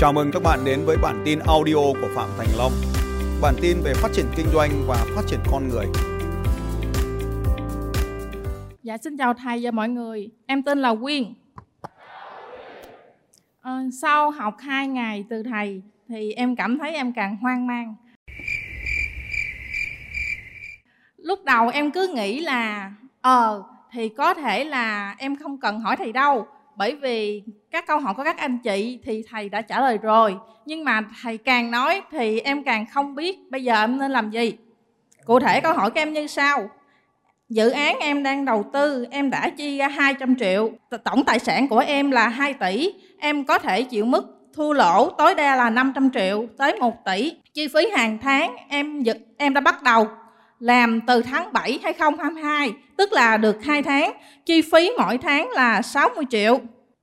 Chào mừng các bạn đến với bản tin audio của Phạm Thành Long. Bản tin về phát triển kinh doanh và phát triển con người. Dạ xin chào thầy và mọi người. Em tên là Quyên. À, sau học 2 ngày từ thầy thì em cảm thấy em càng hoang mang. Lúc đầu em cứ nghĩ là ờ thì có thể là em không cần hỏi thầy đâu bởi vì các câu hỏi của các anh chị thì thầy đã trả lời rồi. Nhưng mà thầy càng nói thì em càng không biết bây giờ em nên làm gì. Cụ thể câu hỏi của em như sau. Dự án em đang đầu tư, em đã chi ra 200 triệu. Tổng tài sản của em là 2 tỷ. Em có thể chịu mức thua lỗ tối đa là 500 triệu tới 1 tỷ. Chi phí hàng tháng em em đã bắt đầu làm từ tháng 7 2022 tức là được 2 tháng. Chi phí mỗi tháng là 60 triệu.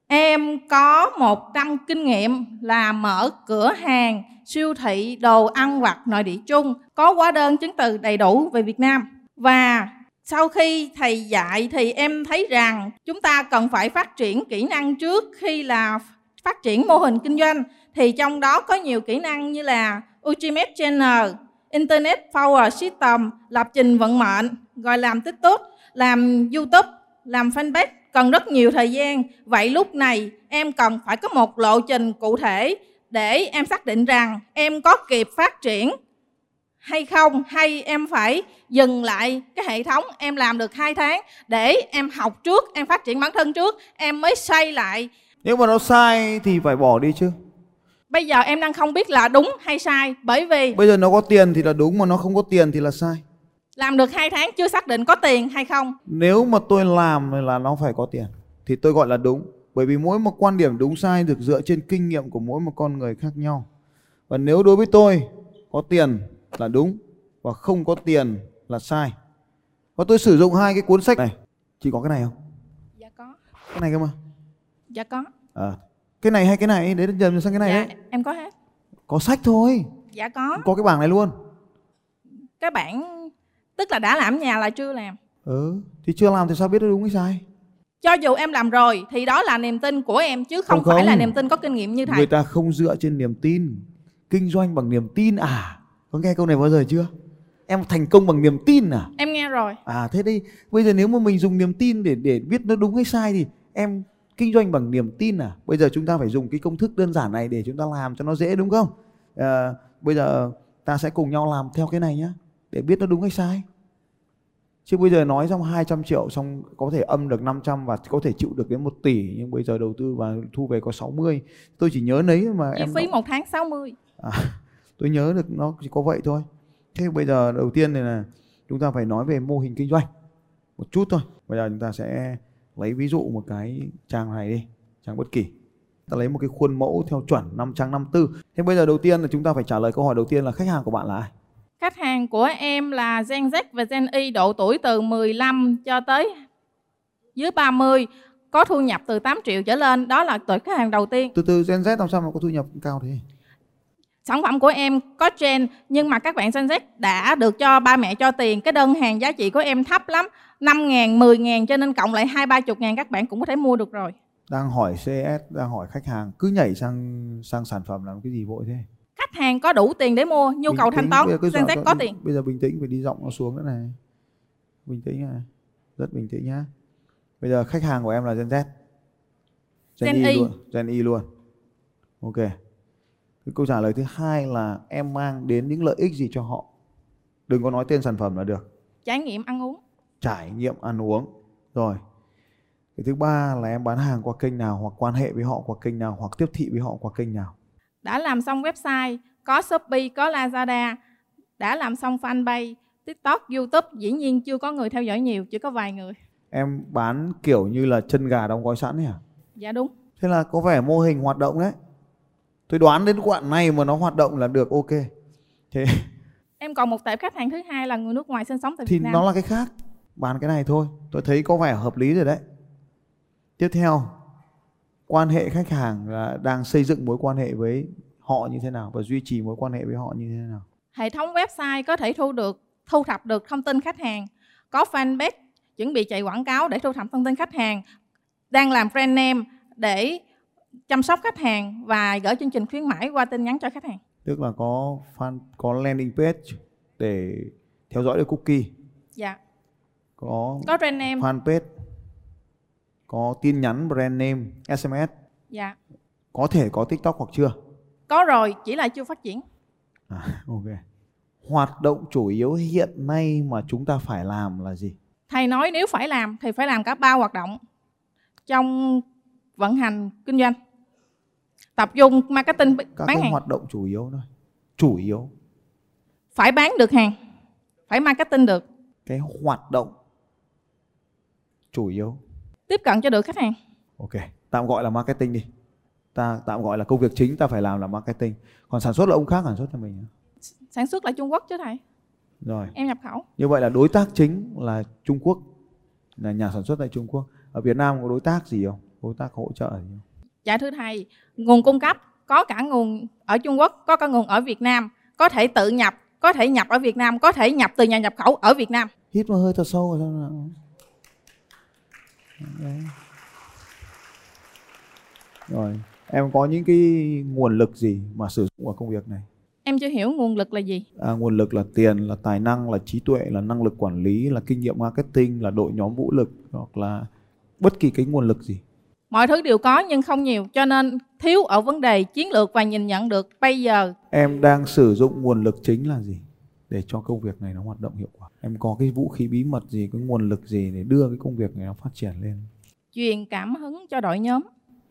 Em có một năm kinh nghiệm là mở cửa hàng siêu thị đồ ăn vặt nội địa chung có hóa đơn chứng từ đầy đủ về Việt Nam. Và sau khi thầy dạy thì em thấy rằng chúng ta cần phải phát triển kỹ năng trước khi là phát triển mô hình kinh doanh. Thì trong đó có nhiều kỹ năng như là Ultimate Channel, Internet Power System, lập trình vận mệnh, rồi làm TikTok, làm YouTube, làm fanpage. Cần rất nhiều thời gian. Vậy lúc này em cần phải có một lộ trình cụ thể để em xác định rằng em có kịp phát triển hay không hay em phải dừng lại cái hệ thống em làm được hai tháng để em học trước em phát triển bản thân trước em mới xây lại. Nếu mà nó sai thì phải bỏ đi chứ bây giờ em đang không biết là đúng hay sai bởi vì bây giờ nó có tiền thì là đúng mà nó không có tiền thì là sai. Làm được hai tháng chưa xác định có tiền hay không? Nếu mà tôi làm là nó phải có tiền thì tôi gọi là đúng. Bởi vì mỗi một quan điểm đúng sai được dựa trên kinh nghiệm của mỗi một con người khác nhau. Và nếu đối với tôi có tiền là đúng và không có tiền là sai. Và tôi sử dụng hai cái cuốn sách này. Chỉ có cái này không? Dạ có. Cái này cơ mà. Dạ có. À, cái này hay cái này đấy dần sang cái này dạ, đấy em có hết có sách thôi. Dạ có. Có cái bảng này luôn. Cái bảng tức là đã làm nhà là chưa làm. Ừ thì chưa làm thì sao biết đúng hay sai? Cho dù em làm rồi thì đó là niềm tin của em chứ không, không phải là không. niềm tin có kinh nghiệm như thầy. Người ta không dựa trên niềm tin. Kinh doanh bằng niềm tin à? Có nghe câu này bao giờ chưa? Em thành công bằng niềm tin à? Em nghe rồi. À thế đây bây giờ nếu mà mình dùng niềm tin để để biết nó đúng hay sai thì em kinh doanh bằng niềm tin à? Bây giờ chúng ta phải dùng cái công thức đơn giản này để chúng ta làm cho nó dễ đúng không? À, bây giờ ta sẽ cùng nhau làm theo cái này nhá để biết nó đúng hay sai. Chứ bây giờ nói xong 200 triệu xong có thể âm được 500 và có thể chịu được đến 1 tỷ nhưng bây giờ đầu tư và thu về có 60 tôi chỉ nhớ nấy mà chi em phí một tháng 60 à, tôi nhớ được nó chỉ có vậy thôi. Thế bây giờ đầu tiên này là chúng ta phải nói về mô hình kinh doanh. Một chút thôi. Bây giờ chúng ta sẽ lấy ví dụ một cái trang này đi trang bất kỳ. Ta lấy một cái khuôn mẫu theo chuẩn năm trang 54 thế bây giờ đầu tiên là chúng ta phải trả lời câu hỏi đầu tiên là khách hàng của bạn là ai? Khách hàng của em là Gen Z và Gen Y độ tuổi từ 15 cho tới dưới 30 có thu nhập từ 8 triệu trở lên. Đó là tuổi khách hàng đầu tiên. Từ từ Gen Z làm sao mà có thu nhập cao thế? Sản phẩm của em có trend nhưng mà các bạn Gen Z đã được cho ba mẹ cho tiền. Cái đơn hàng giá trị của em thấp lắm 5 ngàn, 10 ngàn cho nên cộng lại hai ba chục ngàn các bạn cũng có thể mua được rồi. Đang hỏi CS đang hỏi khách hàng cứ nhảy sang sang sản phẩm làm cái gì vội thế? Khách hàng có đủ tiền để mua nhu bình cầu thanh toán Gen dọn- có tiền. bây giờ bình tĩnh phải đi giọng nó xuống nữa này. Bình tĩnh này rất bình tĩnh nhá. Bây giờ khách hàng của em là Gen Z. Gen Y, Y. luôn Gen Y luôn. Ok. Cái câu trả lời thứ hai là em mang đến những lợi ích gì cho họ? Đừng có nói tên sản phẩm là được. Trải nghiệm ăn uống trải nghiệm ăn uống rồi cái thứ ba là em bán hàng qua kênh nào hoặc quan hệ với họ qua kênh nào hoặc tiếp thị với họ qua kênh nào đã làm xong website có Shopee có Lazada đã làm xong fanpage TikTok YouTube dĩ nhiên chưa có người theo dõi nhiều chỉ có vài người em bán kiểu như là chân gà đóng gói sẵn à dạ đúng Thế là có vẻ mô hình hoạt động đấy. Tôi đoán đến quãng này mà nó hoạt động là được ok. Thế em còn một tệp khách hàng thứ hai là người nước ngoài sinh sống tại thì Việt Nam nó là cái khác. Bán cái này thôi. Tôi thấy có vẻ hợp lý rồi đấy. Tiếp theo, quan hệ khách hàng là đang xây dựng mối quan hệ với họ như thế nào và duy trì mối quan hệ với họ như thế nào. hệ thống website có thể thu được thu thập được thông tin khách hàng có fanpage chuẩn bị chạy quảng cáo để thu thập thông tin khách hàng đang làm brand name để chăm sóc khách hàng và gửi chương trình khuyến mãi qua tin nhắn cho khách hàng tức là có fan có landing page để theo dõi được cookie dạ có có brand name. fanpage. Có tin nhắn brand name sms dạ. Có thể có tiktok hoặc chưa? Có rồi chỉ là chưa phát triển. À, ok. Hoạt động chủ yếu hiện nay mà chúng ta phải làm là gì? Thầy nói nếu phải làm thì phải làm cả ba hoạt động trong vận hành kinh doanh. Tập trung marketing các bán hàng. hoạt động chủ yếu thôi. Chủ yếu. Phải bán được hàng. Phải marketing được. Cái hoạt động chủ yếu. Tiếp cận cho được khách hàng. Ok tạm gọi là marketing đi. Ta tạm gọi là công việc chính ta phải làm là marketing. Còn sản xuất là ông khác sản xuất cho mình sản xuất là trung quốc chứ thầy. Rồi. Em nhập khẩu. Như vậy là đối tác chính là Trung Quốc là nhà sản xuất tại Trung Quốc. Ở Việt Nam có đối tác gì không? Đối tác hỗ trợ gì không? Dạ thưa thầy nguồn cung cấp có cả nguồn ở Trung Quốc có cả nguồn ở Việt Nam. Có thể tự nhập có thể nhập ở Việt Nam có thể nhập từ nhà nhập khẩu ở Việt Nam. Hít một hơi thật sâu rồi Đấy. rồi em có những cái nguồn lực gì mà sử dụng vào công việc này? Em chưa hiểu nguồn lực là gì. À, nguồn lực là tiền là tài năng là trí tuệ là năng lực quản lý là kinh nghiệm marketing là đội nhóm vũ lực hoặc là bất kỳ cái nguồn lực gì? Mọi thứ đều có nhưng không nhiều cho nên thiếu ở vấn đề chiến lược và nhìn nhận được bây giờ. Em đang sử dụng nguồn lực chính là gì để cho công việc này nó hoạt động hiệu quả em có cái vũ khí bí mật gì cái nguồn lực gì để đưa cái công việc này nó phát triển lên? Truyền cảm hứng cho đội nhóm.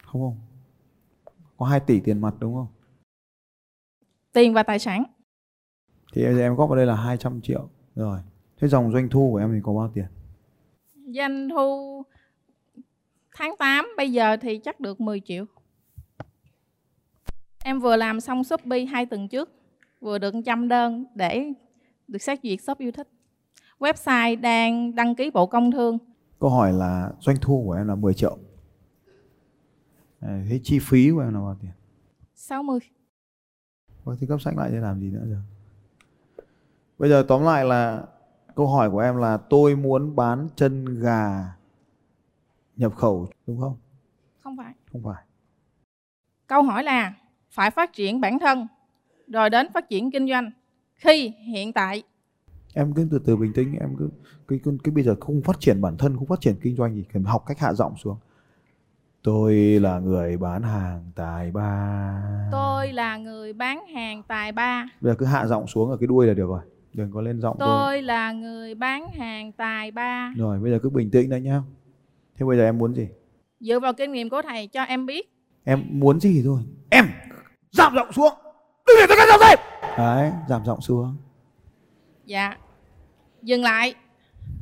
Không không. Có 2 tỷ tiền mặt đúng không? Tiền và tài sản. Thì em em góp vào đây là 200 triệu. Rồi. Thế dòng doanh thu của em thì có bao tiền? Doanh thu tháng 8 bây giờ thì chắc được 10 triệu. Em vừa làm xong Shopee hai tuần trước vừa được trăm đơn để được xét duyệt shop yêu thích website đang đăng ký bộ công thương. Câu hỏi là doanh thu của em là 10 triệu. Thế chi phí của em là bao tiền? 60 Vâng, thì cấp sách lại để làm gì nữa giờ? Bây giờ tóm lại là câu hỏi của em là tôi muốn bán chân gà nhập khẩu đúng không? Không phải. Không phải. Câu hỏi là phải phát triển bản thân rồi đến phát triển kinh doanh khi hiện tại em cứ từ từ bình tĩnh em cứ cái, cái, cái bây giờ không phát triển bản thân không phát triển kinh doanh gì cần học cách hạ giọng xuống. Tôi là người bán hàng tài ba. Tôi là người bán hàng tài ba. Bây giờ cứ hạ giọng xuống ở cái đuôi là được rồi. Đừng có lên giọng tôi. Tôi là người bán hàng tài ba. Rồi bây giờ cứ bình tĩnh đấy nhá. Thế bây giờ em muốn gì? Dựa vào kinh nghiệm của thầy cho em biết. Em muốn gì thôi. Em giảm giọng xuống. Đừng để tôi cắt giọng thêm. Đấy giảm giọng xuống dạ. Dừng lại.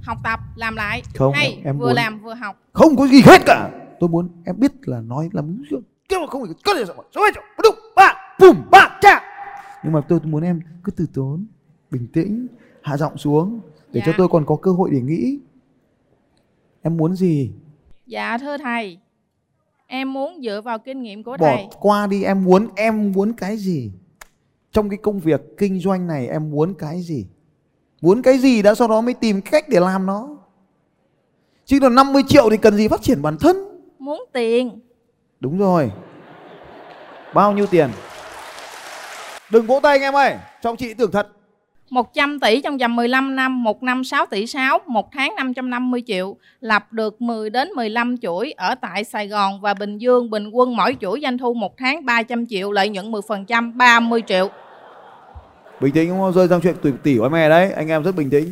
Học tập làm lại. Không, hay em- vừa muốn- làm vừa học. Không có gì hết cả. Tôi muốn em biết là nói là muốn kêu mà không phải có thể số đúng. Ba bùm ba cha. Nhưng mà tôi muốn em cứ từ tốn bình tĩnh hạ giọng xuống để Dạ. cho tôi còn có cơ hội để nghĩ. Em muốn gì? Dạ thưa thầy. Em muốn dựa vào kinh nghiệm của bỏ thầy. qua đi. Em muốn em muốn cái gì? Trong cái công việc kinh doanh này em muốn cái gì muốn cái gì đã sau đó mới tìm cách để làm nó. Chứ là 50 triệu thì cần gì phát triển bản thân? Muốn tiền. Đúng rồi. Bao nhiêu tiền? Đừng vỗ tay anh em ơi. Cho chị tưởng thật. 100 tỷ trong vòng 15 năm, một năm 6 tỷ 6, một tháng 550 triệu, lập được 10 đến 15 chuỗi ở tại Sài Gòn và Bình Dương, bình quân mỗi chuỗi doanh thu một tháng 300 triệu, lợi nhuận 10%, 30 triệu. Bình tĩnh không? Rơi sang chuyện tỷ tỷ của mẹ đấy. Anh em rất bình tĩnh.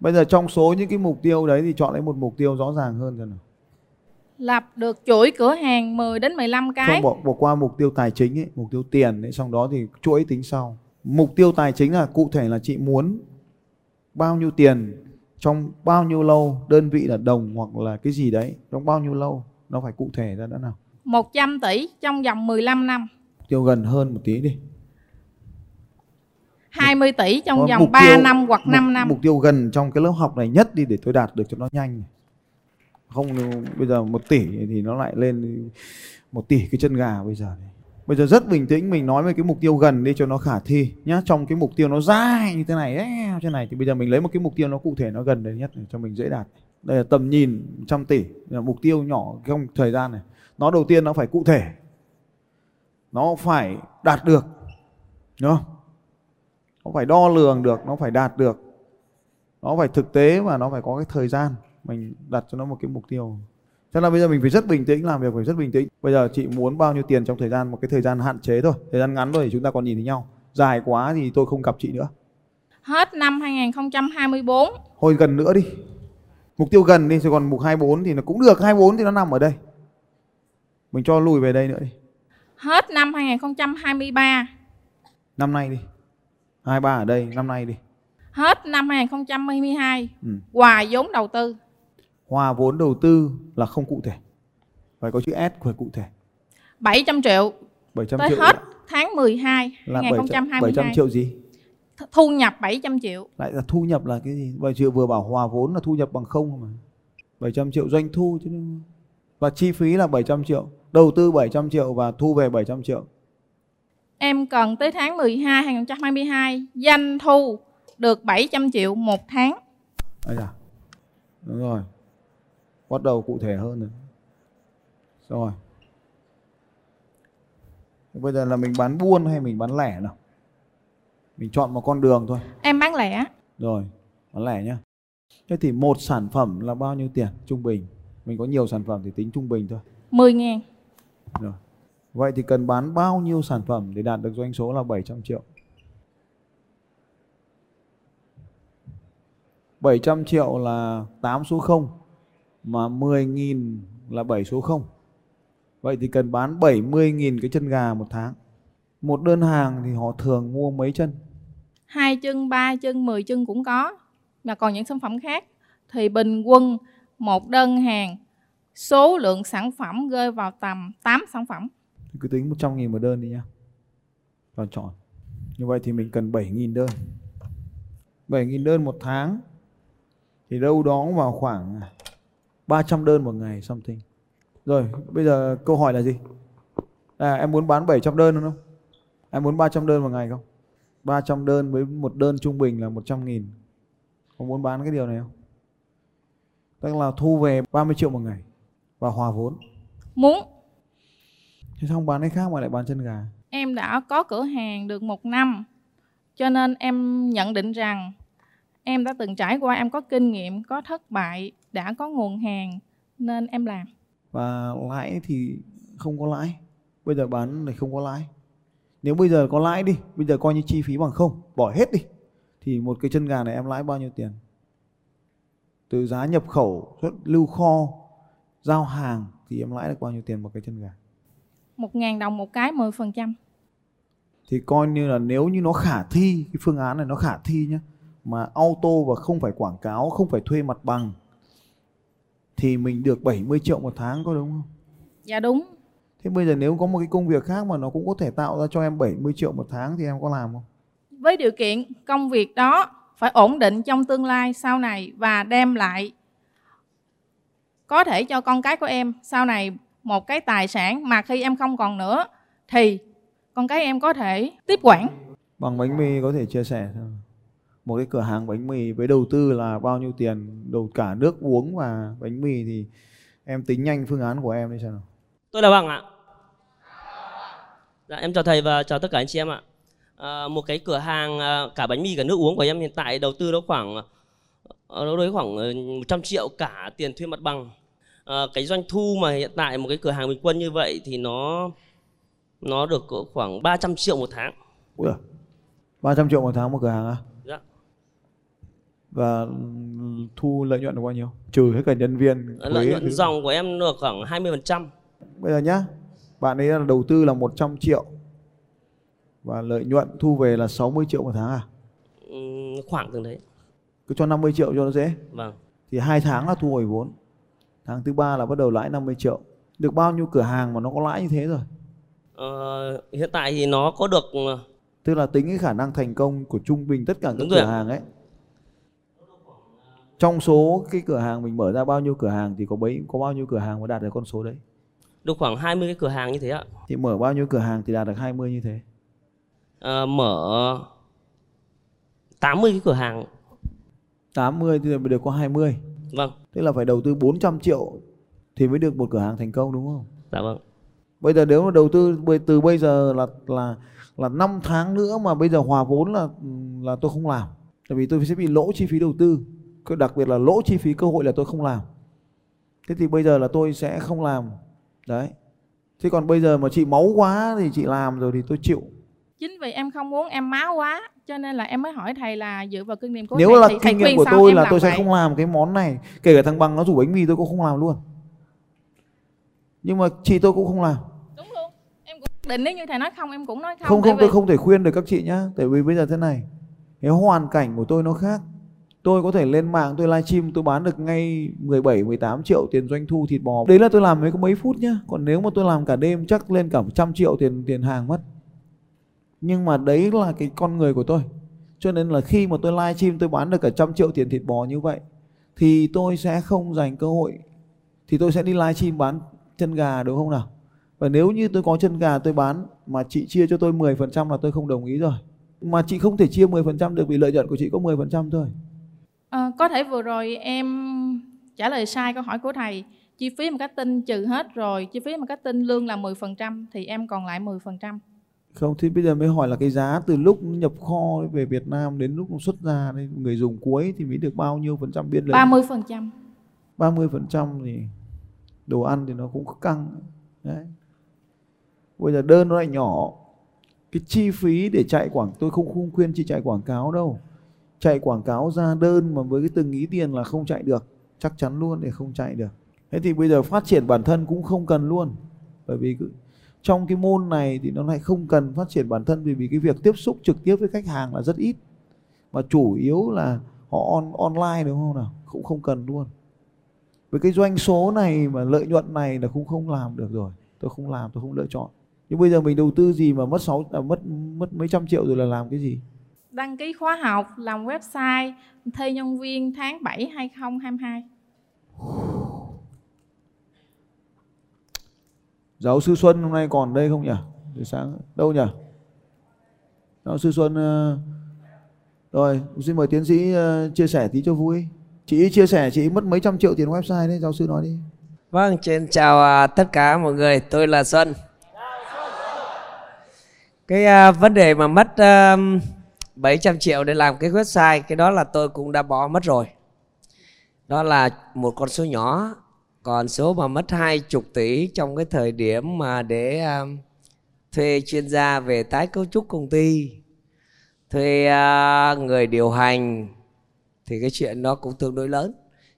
Bây giờ trong số những cái mục tiêu đấy thì chọn lấy một mục tiêu rõ ràng hơn cho nào. Lập được chuỗi cửa hàng 10 đến 15 cái. không bỏ, bỏ qua mục tiêu tài chính ấy, mục tiêu tiền ấy, xong đó thì chuỗi tính sau. Mục tiêu tài chính là cụ thể là chị muốn bao nhiêu tiền trong bao nhiêu lâu đơn vị là đồng hoặc là cái gì đấy trong bao nhiêu lâu nó phải cụ thể ra đã nào. 100 tỷ trong vòng 15 năm, tiêu gần hơn một tí đi 20 tỷ trong Có vòng mục 3 tiêu- năm hoặc mục- 5 năm. mục tiêu gần trong cái lớp học này nhất đi để tôi đạt được cho nó nhanh. Không bây giờ một tỷ thì nó lại lên một tỷ cái chân gà bây giờ bây giờ rất bình tĩnh mình nói về cái mục tiêu gần đi cho nó khả thi nhá. Trong cái mục tiêu nó dài như thế này ấy, thế này thì bây giờ mình lấy một cái mục tiêu nó cụ thể nó gần đấy nhất để cho mình dễ đạt đây là tầm nhìn trăm tỷ là mục tiêu nhỏ trong thời gian này. Nó đầu tiên nó phải cụ thể. Nó phải đạt được đúng không nó phải đo lường được nó phải đạt được. Nó phải thực tế và nó phải có cái thời gian. Mình đặt cho nó một cái mục tiêu. Cho nên bây giờ mình phải rất bình tĩnh làm việc phải rất bình tĩnh. Bây giờ chị muốn bao nhiêu tiền trong thời gian một cái thời gian hạn chế thôi. Thời gian ngắn thôi thì chúng ta còn nhìn thấy nhau. Dài quá thì tôi không gặp chị nữa. Hết năm 2024 thôi gần nữa đi. Mục tiêu gần đi rồi còn mục 24 thì nó cũng được. 24 thì nó nằm ở đây. Mình cho lùi về đây nữa đi. Hết năm 2023 năm nay đi hai ba ở đây năm nay đi. Hết năm 2022 ừ. Hòa vốn đầu tư. Hòa vốn đầu tư là không cụ thể. Phải có chữ S phải cụ thể. 700 triệu. 700 Tới triệu hết tháng 12 là 700, 2022 700 triệu gì? Th- Thu nhập 700 triệu. Lại là thu nhập là cái gì? 7 triệu vừa bảo hòa vốn là thu nhập bằng không mà. 700 triệu doanh thu chứ và chi phí là 700 triệu. Đầu tư 700 triệu và thu về 700 triệu Em cần tới tháng 12 2022 Doanh thu được 700 triệu một tháng Ây da. Đúng rồi. Bắt đầu cụ thể hơn rồi. Rồi. Bây giờ là mình bán buôn hay mình bán lẻ nào? Mình chọn một con đường thôi. Em bán lẻ Rồi, bán lẻ nhá. Thế thì một sản phẩm là bao nhiêu tiền trung bình? Mình có nhiều sản phẩm thì tính trung bình thôi. 10 ngàn Rồi. Vậy thì cần bán bao nhiêu sản phẩm để đạt được doanh số là 700 triệu? 700 triệu là 8 số 0 mà 10.000 là 7 số 0. Vậy thì cần bán 70.000 cái chân gà một tháng. Một đơn hàng thì họ thường mua mấy chân? hai chân, ba chân, 10 chân cũng có Mà còn những sản phẩm khác thì bình quân một đơn hàng số lượng sản phẩm rơi vào tầm 8 sản phẩm thì cứ tính 100 nghìn một đơn đi nhá. Và chọn. Như vậy thì mình cần 7.000 đơn. 7.000 đơn một tháng thì đâu đó vào khoảng 300 đơn một ngày something. Rồi, bây giờ câu hỏi là gì? À, em muốn bán 700 đơn đúng không? Em muốn 300 đơn một ngày không? 300 đơn với một đơn trung bình là 100 nghìn. Có muốn bán cái điều này không? Tức là thu về 30 triệu một ngày và hòa vốn. muốn Thế xong bán cái khác mà lại bán chân gà. em đã có cửa hàng được một năm cho nên em nhận định rằng em đã từng trải qua em có kinh nghiệm có thất bại đã có nguồn hàng nên em làm. Và lãi thì không có lãi bây giờ bán này không có lãi. Nếu bây giờ có lãi đi bây giờ coi như chi phí bằng không bỏ hết đi thì một cái chân gà này em lãi bao nhiêu tiền? Từ giá nhập khẩu xuất lưu kho giao hàng thì em lãi được bao nhiêu tiền một cái chân gà một ngàn đồng một cái 10% thì coi như là nếu như nó khả thi cái phương án này nó khả thi nhé mà auto và không phải quảng cáo không phải thuê mặt bằng thì mình được 70 triệu một tháng có đúng không? Dạ đúng. Thế bây giờ nếu có một cái công việc khác mà nó cũng có thể tạo ra cho em 70 triệu một tháng thì em có làm không? với điều kiện công việc đó phải ổn định trong tương lai sau này và đem lại có thể cho con cái của em sau này một cái tài sản mà khi em không còn nữa thì con cái em có thể tiếp quản Bằng bánh mì có thể chia sẻ thôi. Một cái cửa hàng bánh mì với đầu tư là bao nhiêu tiền, đầu cả nước uống và bánh mì thì em tính nhanh phương án của em đi xem nào. Tôi là Bằng ạ. Dạ, em chào thầy và chào tất cả anh chị em ạ. À, một cái cửa hàng à, cả bánh mì cả nước uống của em hiện tại đầu tư nó khoảng ờ, đâu đấy khoảng ờ, 100 triệu cả tiền thuê mặt bằng. À, cái doanh thu mà hiện tại một cái cửa hàng bình quân như vậy thì nó nó được cỡ khoảng 300 triệu một tháng. Ui giời, 300 triệu một tháng một cửa hàng à? Dạ. Và thu lợi nhuận được bao nhiêu? Trừ hết cả nhân viên. Lợi nhuận dòng của em được khoảng 20%. Bây giờ nhá, bạn ấy đầu tư là 100 triệu và lợi nhuận thu về là 60 triệu một tháng à? Ừm, khoảng từng đấy. Cứ cho 50 triệu cho nó dễ. Vâng. thì hai tháng là thu hồi vốn tháng thứ ba là bắt đầu lãi 50 triệu. Được bao nhiêu cửa hàng mà nó có lãi như thế rồi? Ờ, hiện tại thì nó có được ờ, tức là tính cái khả năng thành công của trung bình tất cả các Đúng cửa hàng ấy. Trong số cái cửa hàng mình mở ra bao nhiêu cửa hàng thì có bấy có bao nhiêu cửa hàng mà đạt được con số đấy? Được khoảng 20 cái cửa hàng như thế ạ. thì mở bao nhiêu cửa hàng thì đạt được 20 như thế? Ờ, mở 80 cái cửa hàng. 80 thì được có 20 vâng. Tức là phải đầu tư 400 triệu thì mới được một cửa hàng thành công đúng không? Dạ vâng. Bây giờ nếu mà đầu tư từ bây giờ là là là 5 tháng nữa mà bây giờ hòa vốn là là tôi không làm. Tại vì tôi sẽ bị lỗ chi phí đầu tư. Đặc biệt là lỗ chi phí cơ hội là tôi không làm. Thế thì bây giờ là tôi sẽ không làm. Đấy. Thế còn bây giờ mà chị máu quá thì chị làm rồi thì tôi chịu. Chính vì em không muốn em máu quá cho nên là em mới hỏi thầy là dựa vào kinh nghiệm của nếu thầy là thì kinh thầy nghiệm của tôi là tôi sẽ vậy? không làm cái món này kể cả thằng bằng nó rủ bánh mì tôi cũng không làm luôn. Nhưng mà chị tôi cũng không làm. Đúng luôn em cũng định nếu như thầy nói không em cũng nói không không không tôi vì- không thể khuyên được các chị nhá tại vì bây giờ thế này cái hoàn cảnh của tôi nó khác. Tôi có thể lên mạng tôi livestream tôi bán được ngay 17 18 triệu tiền doanh thu thịt bò. Đấy là tôi làm mới có mấy phút nhá còn nếu mà tôi làm cả đêm chắc lên cả 100 triệu tiền tiền hàng mất nhưng mà đấy là cái con người của tôi. Cho nên là khi mà tôi live stream tôi bán được cả trăm triệu tiền thịt bò như vậy thì tôi sẽ không dành cơ hội thì tôi sẽ đi live stream bán chân gà đúng không nào? Và nếu như tôi có chân gà tôi bán mà chị chia cho tôi 10% là tôi không đồng ý rồi. Mà chị không thể chia 10% được vì lợi nhuận của chị có 10% thôi. À, có thể vừa rồi em trả lời sai câu hỏi của thầy. Chi phí marketing trừ hết rồi chi phí marketing lương là 10% thì em còn lại 10% không thì bây giờ mới hỏi là cái giá từ lúc nhập kho về Việt Nam đến lúc xuất ra người dùng cuối thì mới được bao nhiêu phần trăm biên lợi? 30% 30 phần trăm. Thì đồ ăn thì nó cũng căng. Đấy. Bây giờ đơn nó lại nhỏ. Cái chi phí để chạy quảng tôi không không khuyên chị chạy quảng cáo đâu. Chạy quảng cáo ra đơn mà với cái từng ý tiền là không chạy được. Chắc chắn luôn để không chạy được. Thế thì bây giờ phát triển bản thân cũng không cần luôn. Bởi vì cứ, trong cái môn này thì nó lại không cần phát triển bản thân vì vì cái việc tiếp xúc trực tiếp với khách hàng là rất ít. Mà chủ yếu là họ on online đúng không nào? Cũng không cần luôn. Với cái doanh số này mà lợi nhuận này là cũng không làm được rồi. Tôi không làm tôi không lựa chọn. Nhưng bây giờ mình đầu tư gì mà mất sáu à, mất mất mấy trăm triệu rồi là làm cái gì? Đăng ký khóa học làm website thuê nhân viên tháng 7 2022 giáo sư Xuân hôm nay còn đây không nhỉ? Từ sáng đâu nhỉ? Giáo sư Xuân ờ, rồi xin mời tiến sĩ ờ, chia sẻ tí cho vui. Chị chia sẻ chị mất mấy trăm triệu tiền website đấy giáo sư nói đi. Vâng, xin chào à, tất cả mọi người, tôi là Xuân. Cái uh, vấn đề mà mất uh, 700 triệu để làm cái website, cái đó là tôi cũng đã bỏ mất rồi. Đó là một con số nhỏ, còn số mà mất hai chục tỷ trong cái thời điểm mà để um, thuê chuyên gia về tái cấu trúc công ty, thuê uh, người điều hành thì cái chuyện nó cũng tương đối lớn.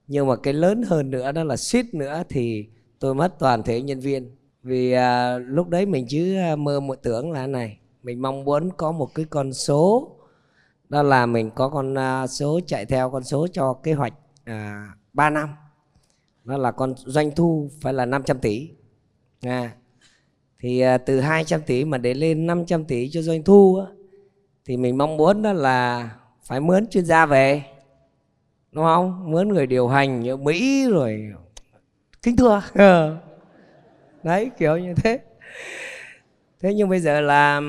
Nhưng mà cái lớn hơn nữa đó là suýt nữa thì tôi mất toàn thể nhân viên. Vì à, lúc đấy mình chứ uh, mơ một tưởng là này mình mong muốn có một cái con số đó là mình có con à, số chạy theo con số cho kế hoạch à, 3 năm nó là con doanh thu phải là 500 tỷ. À, thì à, từ 200 tỷ mà để lên 500 tỷ cho doanh thu á, thì mình mong muốn đó là phải mướn chuyên gia về đúng không? Mướn người điều hành như mỹ rồi kính thưa. Ừ. Đấy kiểu như thế. Thế nhưng bây giờ là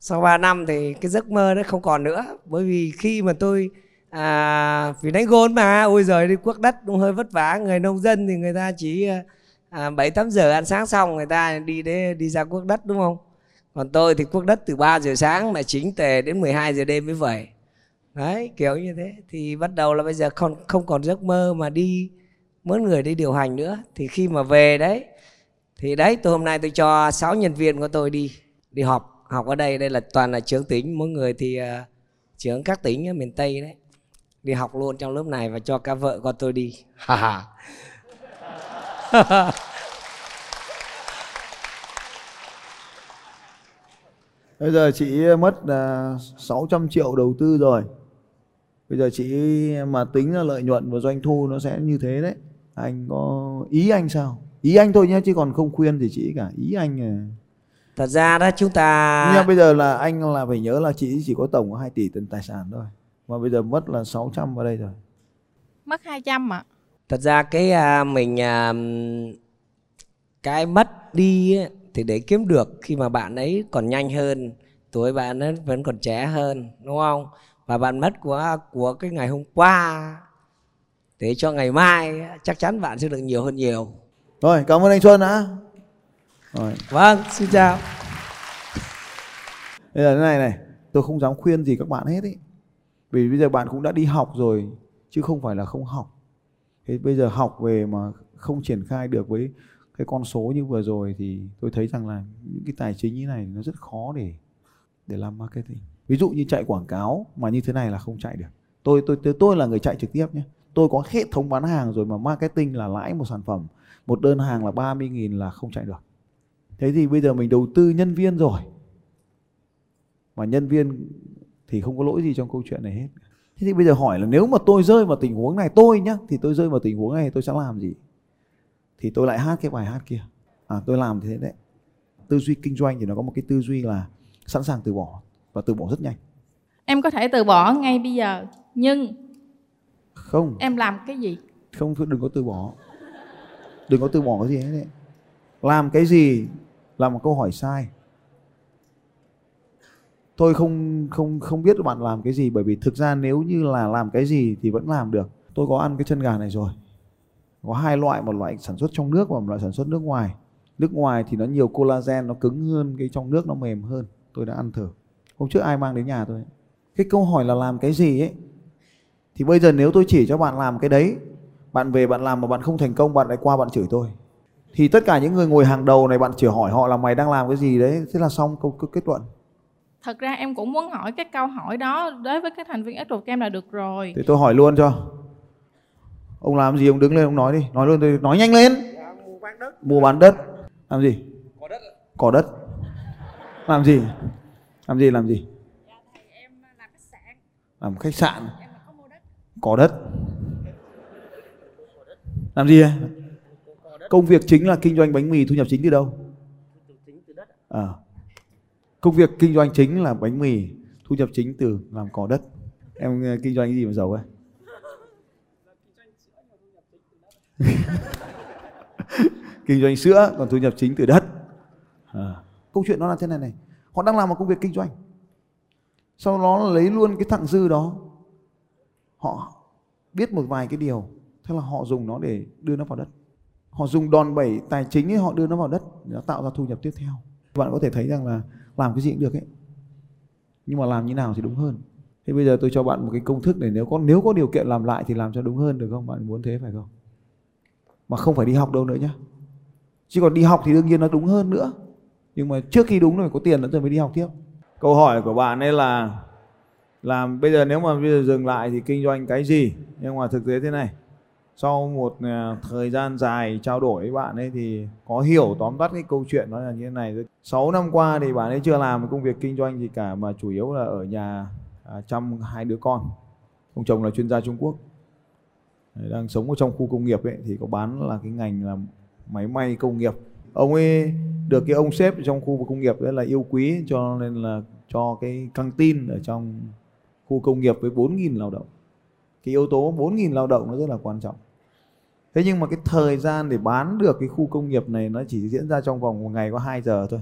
sau 3 năm thì cái giấc mơ đó không còn nữa bởi vì khi mà tôi à, vì đánh gôn mà. Ôi giời đi quốc đất cũng hơi vất vả. Người nông dân thì người ta chỉ à, à bảy tám giờ ăn sáng xong người ta đi để đi ra quốc đất đúng không? Còn tôi thì quốc đất từ 3 giờ sáng mà chính tề đến 12 giờ đêm mới về. Đấy kiểu như thế. Thì bắt đầu là bây giờ không không còn giấc mơ mà đi muốn người đi điều hành nữa. Thì khi mà về đấy thì đấy tôi hôm nay tôi cho 6 nhân viên của tôi đi đi họp. Học ở đây đây là toàn là trưởng tỉnh. Mỗi người thì uh, trưởng các tỉnh ở miền tây đấy đi học luôn trong lớp này và cho cả vợ con tôi đi ha ha Bây giờ chị mất là 600 triệu đầu tư rồi. Bây giờ chị mà tính ra lợi nhuận và doanh thu nó sẽ như thế đấy. Anh có ý anh sao? Ý anh thôi nhé chứ còn không khuyên gì chị cả. Ý anh là thật ra đó chúng ta Nhưng bây giờ là anh là phải nhớ là chị chỉ có tổng có 2 tỷ tiền tài sản thôi. Mà bây giờ mất là 600 vào đây rồi. mất 200 ạ thật ra cái à, mình à, cái mất đi ấy, thì để kiếm được khi mà bạn ấy còn nhanh hơn tuổi bạn ấy vẫn còn trẻ hơn đúng không và bạn mất của của cái ngày hôm qua để cho ngày mai chắc chắn bạn sẽ được nhiều hơn nhiều Rồi, cảm ơn anh Xuân đã. Rồi. vâng xin chào Bây giờ thế này này, tôi không dám khuyên gì các bạn hết ý. Vì bây giờ bạn cũng đã đi học rồi chứ không phải là không học. Thế bây giờ học về mà không triển khai được với cái con số như vừa rồi thì tôi thấy rằng là những cái tài chính như này nó rất khó để để làm marketing. Ví dụ như chạy quảng cáo mà như thế này là không chạy được. Tôi tôi tôi, tôi là người chạy trực tiếp nhé. Tôi có hệ thống bán hàng rồi mà marketing là lãi một sản phẩm. Một đơn hàng là 30.000 là không chạy được. Thế thì bây giờ mình đầu tư nhân viên rồi mà nhân viên thì không có lỗi gì trong câu chuyện này hết. Thế thì bây giờ hỏi là nếu mà tôi rơi vào tình huống này tôi nhá thì tôi rơi vào tình huống này tôi sẽ làm gì? Thì tôi lại hát cái bài hát kia. À tôi làm thế đấy. Tư duy kinh doanh thì nó có một cái tư duy là sẵn sàng từ bỏ và từ bỏ rất nhanh. Em có thể từ bỏ ngay bây giờ nhưng không. em làm cái gì? Không đừng có từ bỏ. Đừng có từ bỏ cái gì hết đấy. Làm cái gì là một câu hỏi sai tôi không không không biết bạn làm cái gì bởi vì thực ra nếu như là làm cái gì thì vẫn làm được. Tôi có ăn cái chân gà này rồi. Có hai loại một loại sản xuất trong nước và một loại sản xuất nước ngoài. Nước ngoài thì nó nhiều collagen nó cứng hơn cái trong nước nó mềm hơn. Tôi đã ăn thử. Hôm trước ai mang đến nhà tôi? Cái câu hỏi là làm cái gì ấy? Thì bây giờ nếu tôi chỉ cho bạn làm cái đấy bạn về bạn làm mà bạn không thành công bạn lại qua bạn chửi tôi. Thì tất cả những người ngồi hàng đầu này bạn chỉ hỏi họ là mày đang làm cái gì đấy? Thế là xong câu, kết luận thật ra em cũng muốn hỏi cái câu hỏi đó đối với các thành viên Astro Cam là được rồi. Thì tôi hỏi luôn cho. Ông làm gì ông đứng lên ông nói đi. Nói luôn tôi nói nhanh lên. Mua bán đất. Làm gì? Cỏ đất làm gì? Làm gì làm gì? Làm khách sạn. Có đất. Làm gì công việc chính là kinh doanh bánh mì thu nhập chính từ đâu? À công việc kinh doanh chính là bánh mì, thu nhập chính từ làm cỏ đất. Em ờ, kinh doanh cái gì mà giàu ấy kinh doanh sữa, còn thu nhập chính từ đất. À. câu chuyện nó là thế này này. Họ đang làm một công việc kinh doanh. Sau đó lấy luôn cái thặng dư đó, họ biết một vài cái điều. Thế là họ dùng nó để đưa nó vào đất. Họ dùng đòn bẩy tài chính ấy, họ đưa nó vào đất để nó tạo ra thu nhập tiếp theo. Bạn có thể thấy rằng là làm cái gì cũng được ấy. Nhưng mà làm như nào thì đúng hơn. Thế bây giờ tôi cho bạn một cái công thức để nếu có nếu có điều kiện làm lại thì làm cho đúng hơn được không? Bạn muốn thế phải không? Mà không phải đi học đâu nữa nhá. Chứ còn đi học thì đương nhiên nó đúng hơn nữa. Nhưng mà trước khi đúng rồi có tiền nữa rồi mới đi học tiếp. Câu hỏi của bạn ấy là làm bây giờ nếu mà bây giờ dừng lại thì kinh doanh cái gì? Nhưng mà thực tế thế này, sau một à, thời gian dài trao đổi với bạn ấy thì có hiểu tóm tắt cái câu chuyện nó là như thế này 6 năm qua thì bạn ấy chưa làm công việc kinh doanh gì cả mà chủ yếu là ở nhà à, chăm hai đứa con. Ông chồng là chuyên gia Trung Quốc. Đang sống ở trong khu công nghiệp ấy thì có bán là cái ngành là máy may công nghiệp. Ông ấy được cái ông sếp trong khu công nghiệp đấy là yêu quý cho nên là cho cái căng tin ở trong khu công nghiệp với 4.000 lao động. Cái yếu tố 4.000 lao động nó rất là quan trọng. Thế nhưng mà cái thời gian để bán được cái khu công nghiệp này nó chỉ diễn ra trong vòng một ngày có 2 giờ thôi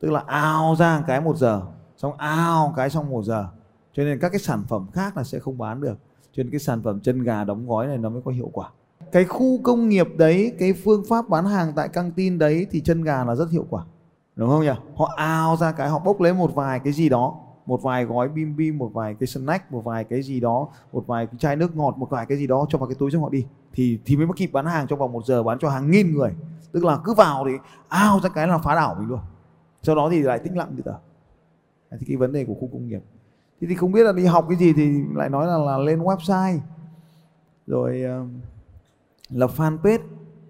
tức là ao ra cái một giờ, xong ao cái xong một giờ. Cho nên các cái sản phẩm khác là sẽ không bán được. Cho nên cái sản phẩm chân gà đóng gói này nó mới có hiệu quả. Cái khu công nghiệp đấy, cái phương pháp bán hàng tại căng tin đấy thì chân gà là rất hiệu quả. Đúng không nhỉ? Họ ao ra cái, họ bốc lấy một vài cái gì đó, một vài gói bim bim, một vài cái snack, một vài cái gì đó, một vài cái chai nước ngọt, một vài cái gì đó cho vào cái túi cho họ đi. Thì thì mới kịp bán hàng trong vòng một giờ, bán cho hàng nghìn người. Tức là cứ vào thì ao ra cái là phá đảo mình luôn sau đó thì lại tĩnh lặng đi tờ thì cái vấn đề của khu công nghiệp. Thì, thì không biết là đi học cái gì thì lại nói là, là lên website. Rồi uh, lập fanpage.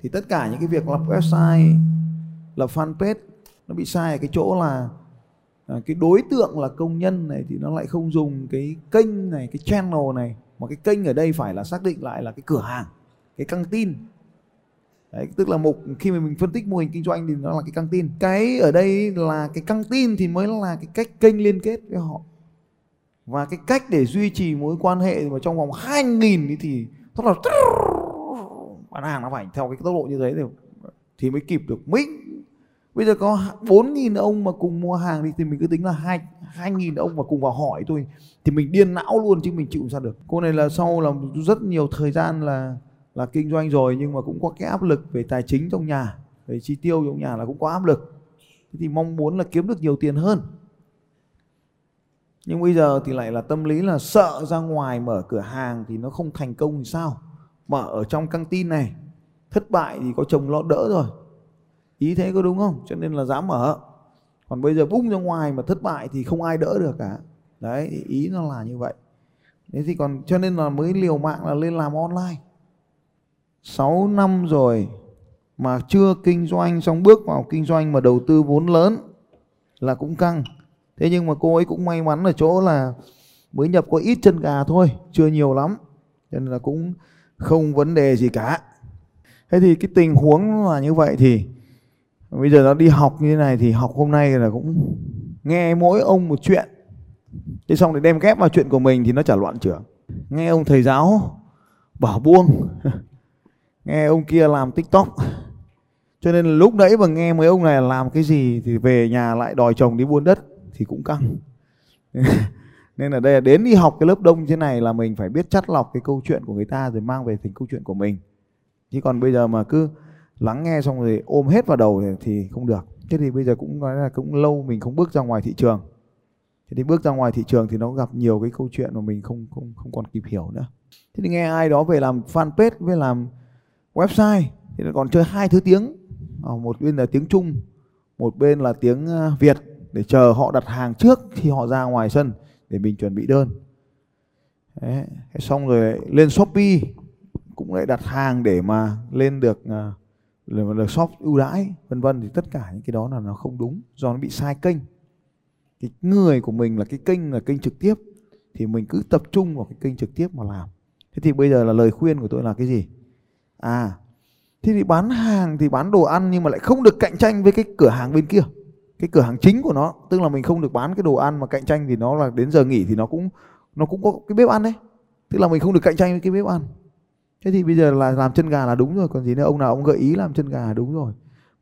Thì tất cả những cái việc lập website lập fanpage nó bị sai ở cái chỗ là à, cái đối tượng là công nhân này thì nó lại không dùng cái kênh này cái channel này. Mà cái kênh ở đây phải là xác định lại là cái cửa hàng cái căng tin. Đấy, tức là một khi mà mình phân tích mô hình kinh doanh thì nó là cái căng tin. Cái ở đây là cái căng tin thì mới là cái cách kênh liên kết với họ. Và cái cách để duy trì mối quan hệ mà trong vòng 2.000 thì thật là bán hàng nó phải theo cái tốc độ như thế thì, thì mới kịp được. Mình bây giờ có 4.000 ông mà cùng mua hàng đi thì mình cứ tính là hai 2.000 ông mà cùng vào hỏi thôi thì mình điên não luôn chứ mình chịu sao được. Cô này là sau là rất nhiều thời gian là là kinh doanh rồi nhưng mà cũng có cái áp lực về tài chính trong nhà, về chi tiêu trong nhà là cũng có áp lực. Thế thì mong muốn là kiếm được nhiều tiền hơn. Nhưng bây giờ thì lại là tâm lý là sợ ra ngoài mở cửa hàng thì nó không thành công thì sao? Mà ở trong căng tin này, thất bại thì có chồng lo đỡ rồi. Ý thế có đúng không? Cho nên là dám mở. Còn bây giờ bung ra ngoài mà thất bại thì không ai đỡ được cả. Đấy, ý nó là như vậy. Thế thì còn, cho nên là mới liều mạng là lên làm online. 6 năm rồi mà chưa kinh doanh xong bước vào kinh doanh mà đầu tư vốn lớn là cũng căng. Thế nhưng mà cô ấy cũng may mắn ở chỗ là mới nhập có ít chân gà thôi, chưa nhiều lắm. Cho nên là cũng không vấn đề gì cả. Thế thì cái tình huống là như vậy thì bây giờ nó đi học như thế này thì học hôm nay là cũng nghe mỗi ông một chuyện. Thế xong thì đem ghép vào chuyện của mình thì nó chả loạn trưởng nghe ông thầy giáo bảo buông. nghe ông kia làm tiktok. Cho nên lúc nãy mà nghe mấy ông này làm cái gì thì về nhà lại đòi chồng đi buôn đất thì cũng căng. Nên là đây là đến đi học cái lớp đông như thế này là mình phải biết chắt lọc cái câu chuyện của người ta rồi mang về thành câu chuyện của mình. Chứ còn bây giờ mà cứ lắng nghe xong rồi ôm hết vào đầu thì không được. Thế thì bây giờ cũng nói là cũng lâu mình không bước ra ngoài thị trường. Thế thì bước ra ngoài thị trường thì nó gặp nhiều cái câu chuyện mà mình không không không còn kịp hiểu nữa. Thế thì nghe ai đó về làm fanpage với làm website, thì nó còn chơi hai thứ tiếng. Ờ, một bên là tiếng Trung, một bên là tiếng ờ, Việt, để chờ họ đặt hàng trước khi họ ra ngoài sân để mình chuẩn bị đơn. Đấy. xong rồi lên Shopee, cũng lại đặt hàng để mà lên được ờ, được shop ưu đãi, vân vân. Thì tất cả những cái đó là nó không đúng, do nó bị sai kênh. Cái người của mình là cái kênh, là kênh trực tiếp, thì mình cứ tập trung vào cái kênh trực tiếp mà làm. Thế thì bây giờ là lời khuyên của tôi là cái gì? À thế thì bán hàng thì bán đồ ăn nhưng mà lại không được cạnh tranh với cái cửa hàng bên kia. Cái cửa hàng chính của nó, tức là mình không được bán cái đồ ăn mà cạnh tranh thì nó là đến giờ nghỉ thì nó cũng nó cũng có cái bếp ăn đấy. Tức là mình không được cạnh tranh với cái bếp ăn. Thế thì bây giờ là làm chân gà là đúng rồi, còn gì nữa, ông nào ông gợi ý làm chân gà là đúng rồi.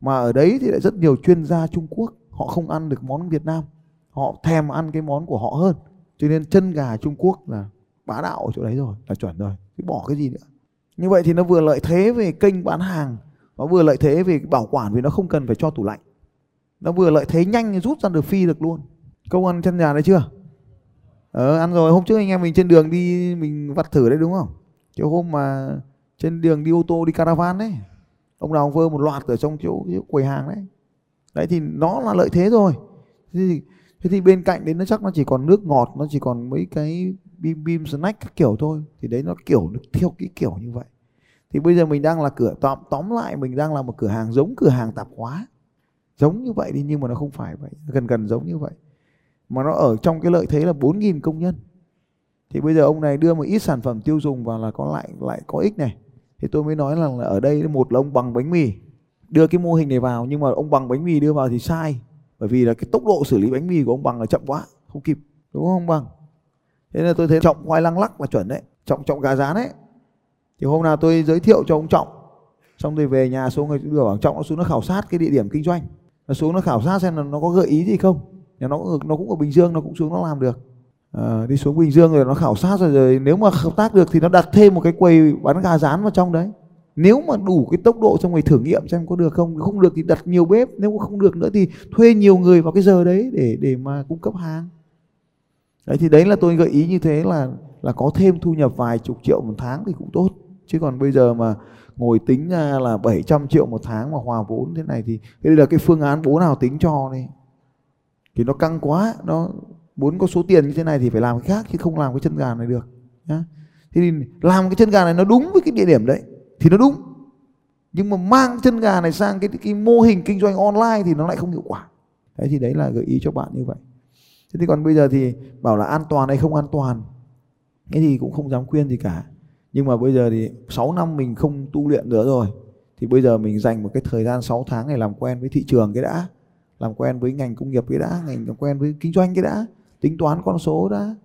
Mà ở đấy thì lại rất nhiều chuyên gia Trung Quốc, họ không ăn được món Việt Nam. Họ thèm ăn cái món của họ hơn. Cho nên chân gà Trung Quốc là bá đạo ở chỗ đấy rồi, là chuẩn rồi. Chứ bỏ cái gì nữa như vậy thì nó vừa lợi thế về kênh bán hàng nó vừa lợi thế về bảo quản vì nó không cần phải cho tủ lạnh. Nó vừa lợi thế nhanh rút ra được phi được luôn. Câu ăn chân gà đấy chưa? Ờ ăn rồi. Hôm trước anh em mình trên đường đi mình vặt thử đấy đúng không? Chỗ hôm mà trên đường đi ô tô đi caravan đấy. Ông nào vơ một loạt ở trong chỗ, chỗ quầy hàng đấy. Đấy thì nó là lợi thế rồi. Thế thì, thế thì bên cạnh đấy nó chắc nó chỉ còn nước ngọt nó chỉ còn mấy cái bim bim snack các kiểu thôi. Thì đấy nó kiểu nó theo cái kiểu như vậy. Thì bây giờ mình đang là cửa tóm tóm lại mình đang là một cửa hàng giống cửa hàng tạp hóa. Giống như vậy đi nhưng mà nó không phải vậy. Gần gần giống như vậy. Mà nó ở trong cái lợi thế là 4.000 công nhân. Thì bây giờ ông này đưa một ít sản phẩm tiêu dùng vào là có lại lại có ích này. Thì tôi mới nói là, là ở đây một là ông bằng bánh mì. Đưa cái mô hình này vào nhưng mà ông bằng bánh mì đưa vào thì sai bởi vì là cái tốc độ xử lý bánh mì của ông bằng là chậm quá không kịp đúng không ông bằng? Thế nên tôi thấy trọng khoai lăng lắc là chuẩn đấy trọng trọng gà rán đấy thì hôm nào tôi giới thiệu cho ông trọng xong rồi về nhà xuống người đưa bảo trọng nó xuống nó khảo sát cái địa điểm kinh doanh. Nó xuống nó khảo sát xem là nó có gợi ý gì không. Nhà nó nó cũng ở bình dương nó cũng xuống nó làm được. À, đi xuống bình dương rồi nó khảo sát rồi, rồi nếu mà hợp tác được thì nó đặt thêm một cái quầy bán gà rán vào trong đấy nếu mà đủ cái tốc độ trong người thử nghiệm xem có được không không được thì đặt nhiều bếp, nếu mà không được nữa thì thuê nhiều người vào cái giờ đấy để để mà cung cấp hàng. Đấy, thì đấy là tôi gợi ý như thế là là có thêm thu nhập vài chục triệu một tháng thì cũng tốt. Chứ còn bây giờ mà ngồi tính ra là 700 triệu một tháng mà hòa vốn thế này thì đây là cái phương án bố nào tính cho này thì nó căng quá, nó muốn có số tiền như thế này thì phải làm cái khác chứ không làm cái chân gà này được nhá. Thế thì làm cái chân gà này nó đúng với cái địa điểm đấy thì nó đúng. Nhưng mà mang chân gà này sang cái cái mô hình kinh doanh online thì nó lại không hiệu quả. Thế thì đấy là gợi ý cho bạn như vậy. Thế thì còn bây giờ thì bảo là an toàn hay không an toàn, cái gì cũng không dám khuyên gì cả. Nhưng mà bây giờ thì 6 năm mình không tu luyện nữa rồi, thì bây giờ mình dành một cái thời gian 6 tháng để làm quen với thị trường cái đã, làm quen với ngành công nghiệp cái đã, ngành, làm quen với kinh doanh cái đã, tính toán con số đã.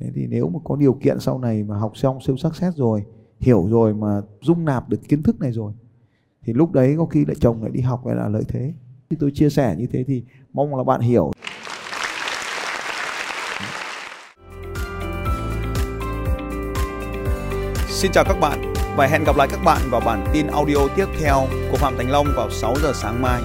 Thế thì nếu mà có điều kiện sau này mà học xong siêu sắc xét rồi hiểu rồi mà dung nạp được kiến thức này rồi, thì lúc đấy có khi lại chồng lại đi học lại là lợi thế thì tôi chia sẻ như thế thì mong là bạn hiểu Xin chào các bạn và hẹn gặp lại các bạn vào bản tin audio tiếp theo của Phạm Thành Long vào 6 giờ sáng mai.